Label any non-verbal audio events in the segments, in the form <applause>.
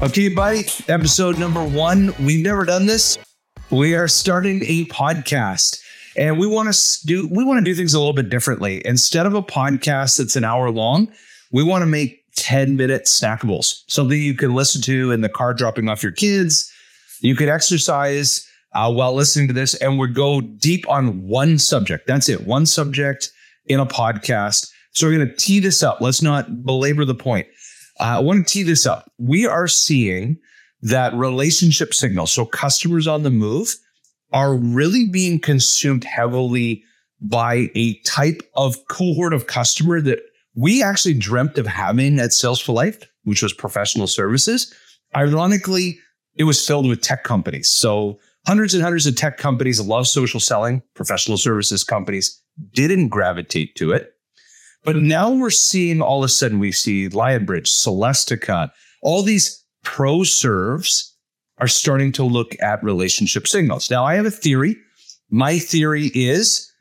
Okay, buddy, episode number one. We've never done this. We are starting a podcast and we want to do we want to do things a little bit differently. Instead of a podcast that's an hour long, we want to make 10 minute snackables, something you can listen to in the car dropping off your kids. You could exercise uh, while listening to this and we go deep on one subject. That's it, one subject in a podcast. So we're going to tee this up. Let's not belabor the point. Uh, I want to tee this up. We are seeing that relationship signals, so customers on the move, are really being consumed heavily by a type of cohort of customer that we actually dreamt of having at Sales for Life, which was professional services. Ironically, it was filled with tech companies. So hundreds and hundreds of tech companies love social selling. Professional services companies didn't gravitate to it. But hmm. now we're seeing all of a sudden we see Lionbridge, Celestica, all these ProServs are starting to look at relationship signals. Now I have a theory. My theory is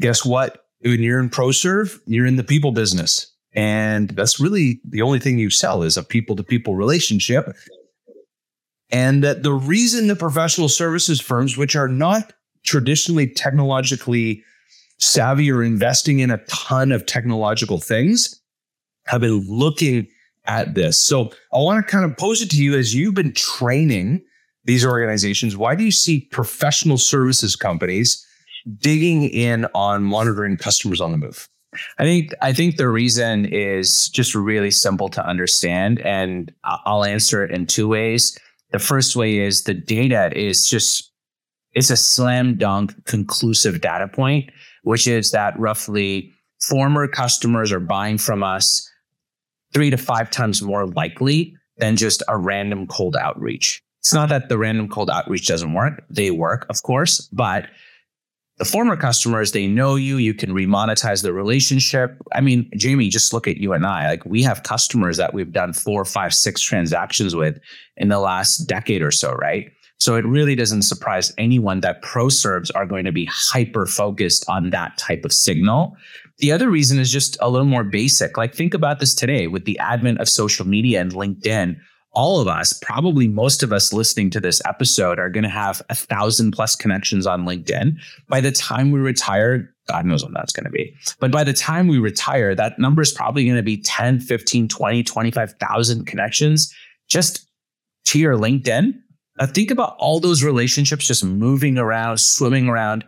guess what? When you're in ProServ, you're in the people business. And that's really the only thing you sell is a people to people relationship. And that the reason the professional services firms, which are not traditionally technologically savvy or investing in a ton of technological things have been looking at this. So I want to kind of pose it to you as you've been training these organizations. Why do you see professional services companies digging in on monitoring customers on the move? I think I think the reason is just really simple to understand, and I'll answer it in two ways. The first way is the data is just it's a slam dunk conclusive data point which is that roughly former customers are buying from us three to five times more likely than just a random cold outreach. It's not that the random cold outreach doesn't work. They work, of course, but the former customers, they know you, you can remonetize the relationship. I mean, Jamie, just look at you and I. Like we have customers that we've done four, five, six transactions with in the last decade or so, right? So it really doesn't surprise anyone that ProServs are going to be hyper focused on that type of signal. The other reason is just a little more basic. Like think about this today with the advent of social media and LinkedIn. All of us, probably most of us listening to this episode, are going to have a thousand plus connections on LinkedIn. By the time we retire, God knows when that's going to be. But by the time we retire, that number is probably going to be 10, 15, 20, 25,000 connections just to your LinkedIn uh, think about all those relationships just moving around, swimming around.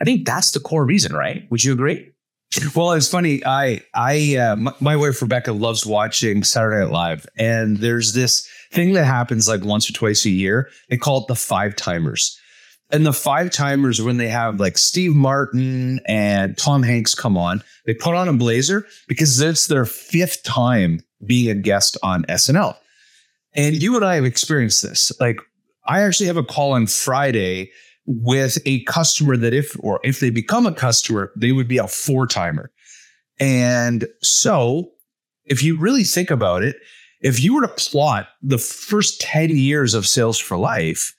I think that's the core reason, right? Would you agree? <laughs> Well, it's funny. I, I, uh, my, my wife Rebecca loves watching Saturday Night Live, and there's this thing that happens like once or twice a year. They call it the five timers. And the five timers, when they have like Steve Martin and Tom Hanks come on, they put on a blazer because it's their fifth time being a guest on SNL. And you and I have experienced this. Like I actually have a call on Friday with a customer that if or if they become a customer, they would be a four timer. And so if you really think about it, if you were to plot the first 10 years of sales for life,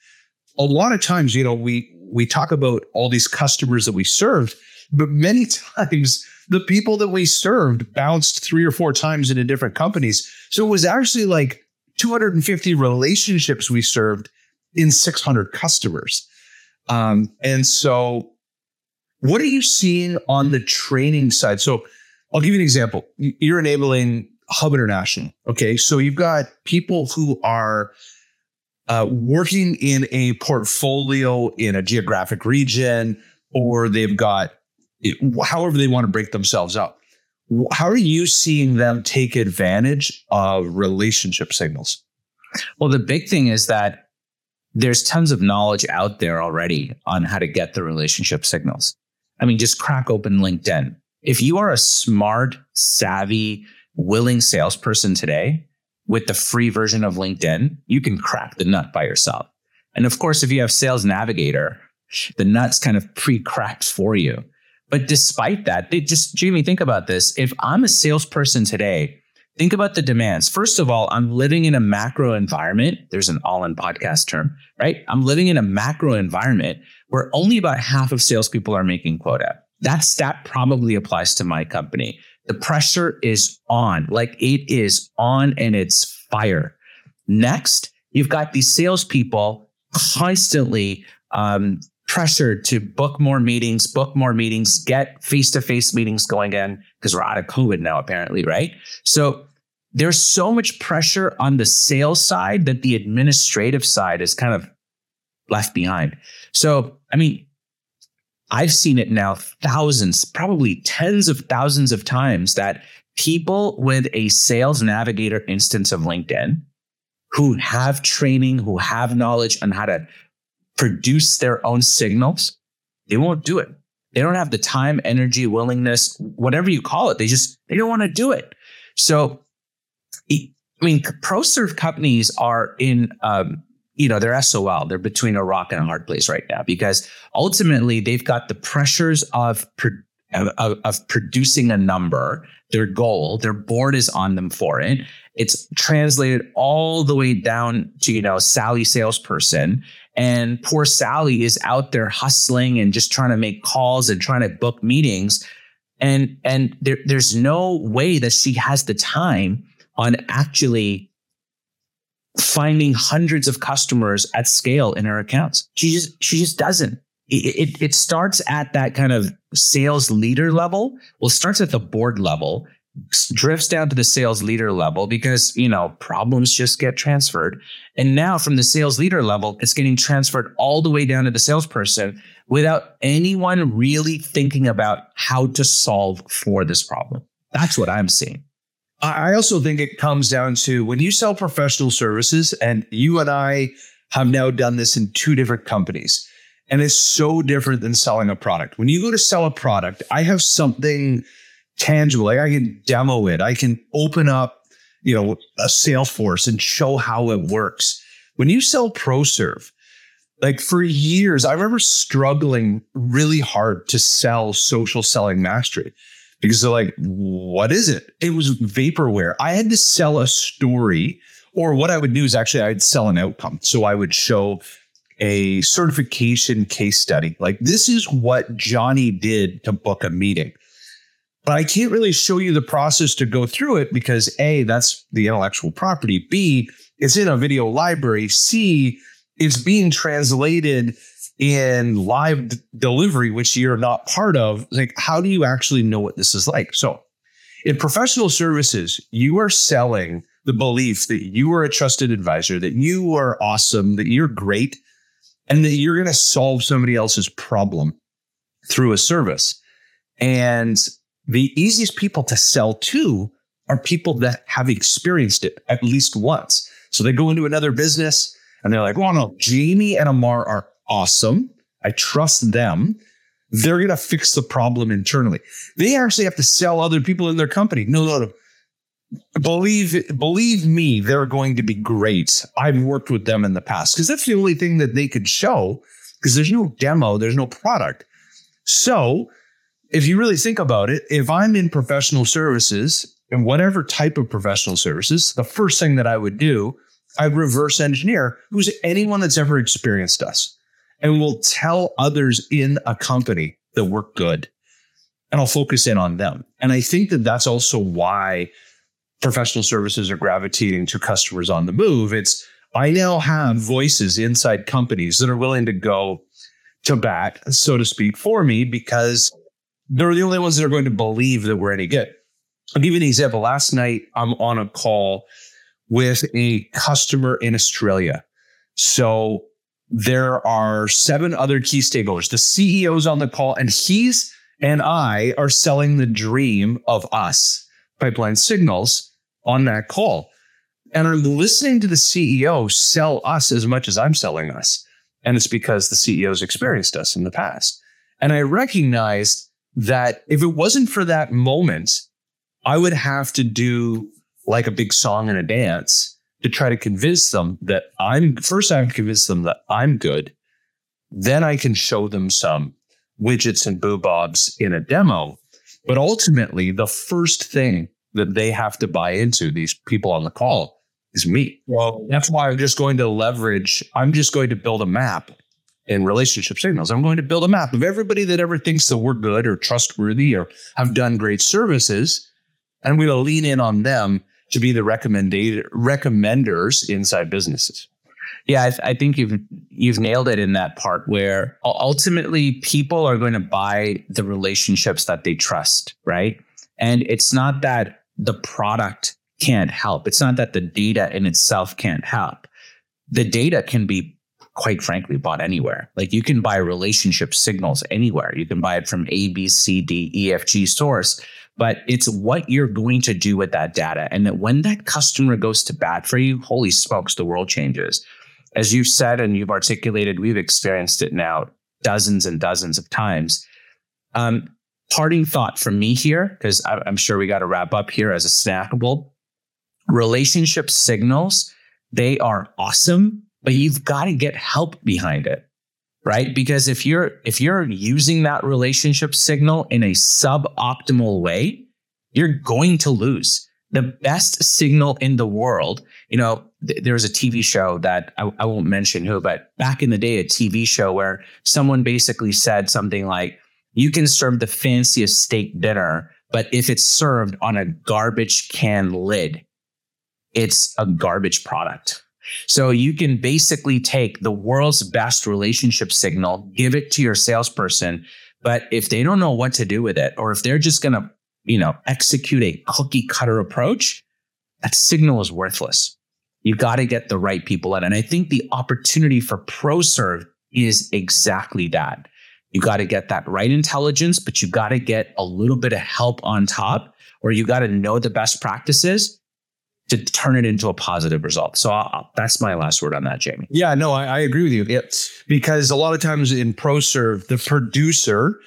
a lot of times, you know, we we talk about all these customers that we served, but many <laughs> times the people that we served bounced three or four times into different companies. So it was actually like 250 relationships we served in 600 customers. Um, and so, what are you seeing on the training side? So, I'll give you an example. You're enabling Hub International. Okay. So, you've got people who are uh, working in a portfolio in a geographic region, or they've got however they want to break themselves up. How are you seeing them take advantage of relationship signals? Well, the big thing is that there's tons of knowledge out there already on how to get the relationship signals. I mean, just crack open LinkedIn. If you are a smart, savvy, willing salesperson today with the free version of LinkedIn, you can crack the nut by yourself. And of course, if you have Sales Navigator, the nut's kind of pre cracked for you. But despite that, they just, Jamie, think about this. If I'm a salesperson today think about the demands. First of all, I'm living in a macro environment. There's an all in podcast term, right? I'm living in a macro environment where only about half of salespeople are making quota. That stat probably applies to my company. The pressure is on, like it is on and it's fire. Next, you've got these salespeople constantly um, pressured to book more meetings, book more meetings, get face to face meetings going in because we're out of COVID now, apparently, right? So there's so much pressure on the sales side that the administrative side is kind of left behind. So, I mean, I've seen it now thousands, probably tens of thousands of times that people with a sales navigator instance of LinkedIn who have training, who have knowledge on how to produce their own signals, they won't do it. They don't have the time, energy, willingness, whatever you call it. They just, they don't want to do it. So, I mean, ProServ companies are in, um, you know, they're SOL. They're between a rock and a hard place right now because ultimately they've got the pressures of, of, of producing a number, their goal, their board is on them for it. It's translated all the way down to, you know, Sally salesperson. And poor Sally is out there hustling and just trying to make calls and trying to book meetings. And, and there, there's no way that she has the time on actually finding hundreds of customers at scale in her accounts. She just she just doesn't. It, it, starts at that kind of sales leader level. Well, starts at the board level, drifts down to the sales leader level because you know problems just get transferred, and now from the sales leader level, it's getting transferred all the way down to the salesperson without anyone really thinking about how to solve for this problem. That's what I'm seeing. I also think it comes down to when you sell professional services, and you and I have now done this in two different companies, and it's so different than selling a product. When you go to sell a product, I have something tangible. Like I can demo it, I can open up, you know, a Salesforce and show how it works. When you sell ProServ, like for years, I remember struggling really hard to sell social selling mastery because they're like, what is it? It was vaporware. I had to sell a story, or what I would do is actually I'd sell an outcome. So I would show a certification case study. Like, this is what Johnny did to book a meeting. But I can't really show you the process to go through it because A, that's the intellectual property. B, it's in a video library. C, it's being translated in live d- delivery, which you're not part of, like, how do you actually know what this is like? So, in professional services, you are selling the belief that you are a trusted advisor, that you are awesome, that you're great, and that you're going to solve somebody else's problem through a service. And the easiest people to sell to are people that have experienced it at least once. So they go into another business and they're like, well, no, Jamie and Amar are awesome. I trust them. They're going to fix the problem internally. They actually have to sell other people in their company. No, no, no. Believe, believe me, they're going to be great. I've worked with them in the past because that's the only thing that they could show because there's no demo, there's no product. So if you really think about it, if I'm in professional services and whatever type of professional services, the first thing that I would do, I'd reverse engineer who's anyone that's ever experienced us and will tell others in a company that we're good. And I'll focus in on them. And I think that that's also why professional services are gravitating to customers on the move. It's, I now have voices inside companies that are willing to go to bat, so to speak, for me because they're the only ones that are going to believe that we're any good. I'll give you an example. Last night, I'm on a call with a customer in Australia. So there are seven other key stakeholders. The CEO's on the call, and he's and I are selling the dream of us, Pipeline Signals, on that call. And I'm listening to the CEO sell us as much as I'm selling us. And it's because the CEO's experienced us in the past. And I recognized that if it wasn't for that moment, I would have to do like a big song and a dance to try to convince them that I'm first, I have to convince them that I'm good. Then I can show them some widgets and boobobs in a demo. But ultimately, the first thing that they have to buy into, these people on the call, is me. Well, that's why I'm just going to leverage, I'm just going to build a map in relationship signals. I'm going to build a map of everybody that ever thinks that we're good or trustworthy or have done great services. And I'm going to lean in on them to be the recommended recommenders inside businesses. Yeah, I, th- I, think you've you've nailed it in that part where ultimately people are going to buy the relationships that they trust, right? And it's not that the product can't help. It's not that the data in itself can't help. The data can be quite frankly bought anywhere. Like you can buy relationship signals anywhere. You can buy it from A, B, C, D, E, F, G source, but it's what you're going to do with that data. And that when that customer goes to bat for you, holy smokes, the world changes. As you've said and you've articulated, we've experienced it now dozens and dozens of times. Um, parting thought from me here, because I'm sure we got to wrap up here as a snackable. Relationship signals, they are awesome but you've got to get help behind it right because if you're if you're using that relationship signal in a suboptimal way you're going to lose the best signal in the world you know th- there was a tv show that I, I won't mention who but back in the day a tv show where someone basically said something like you can serve the fanciest steak dinner but if it's served on a garbage can lid it's a garbage product so you can basically take the world's best relationship signal, give it to your salesperson. But if they don't know what to do with it, or if they're just going to, you know, execute a cookie cutter approach, that signal is worthless. You got to get the right people in. And I think the opportunity for ProServ is exactly that. You got to get that right intelligence, but you got to get a little bit of help on top, or you got to know the best practices to turn it into a positive result. So I'll, that's my last word on that, Jamie. Yeah, no, I, I agree with you. It's because a lot of times in ProServ, the producer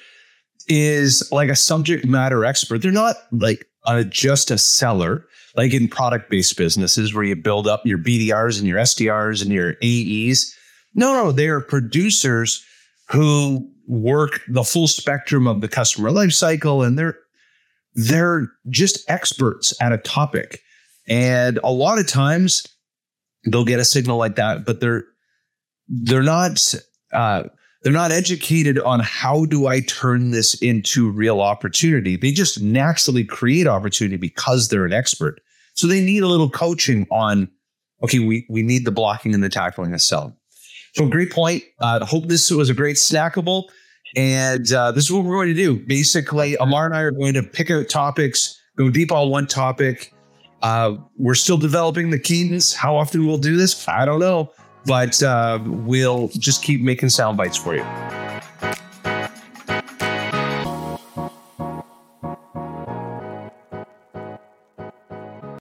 is like a subject matter expert. They're not like a, just a seller, like in product based businesses where you build up your BDRs and your SDRs and your AEs. No, no, they are producers who work the full spectrum of the customer life cycle and they're they're just experts at a topic. And a lot of times they'll get a signal like that, but they're they're not uh, they're not educated on how do I turn this into real opportunity. They just naturally create opportunity because they're an expert. So they need a little coaching on okay, we we need the blocking and the tackling of selling. So great point. Uh, hope this was a great snackable. And uh, this is what we're going to do. Basically, Amar and I are going to pick out topics, go deep on one topic, uh, we're still developing the cadence. How often we'll do this, I don't know, but uh, we'll just keep making sound bites for you.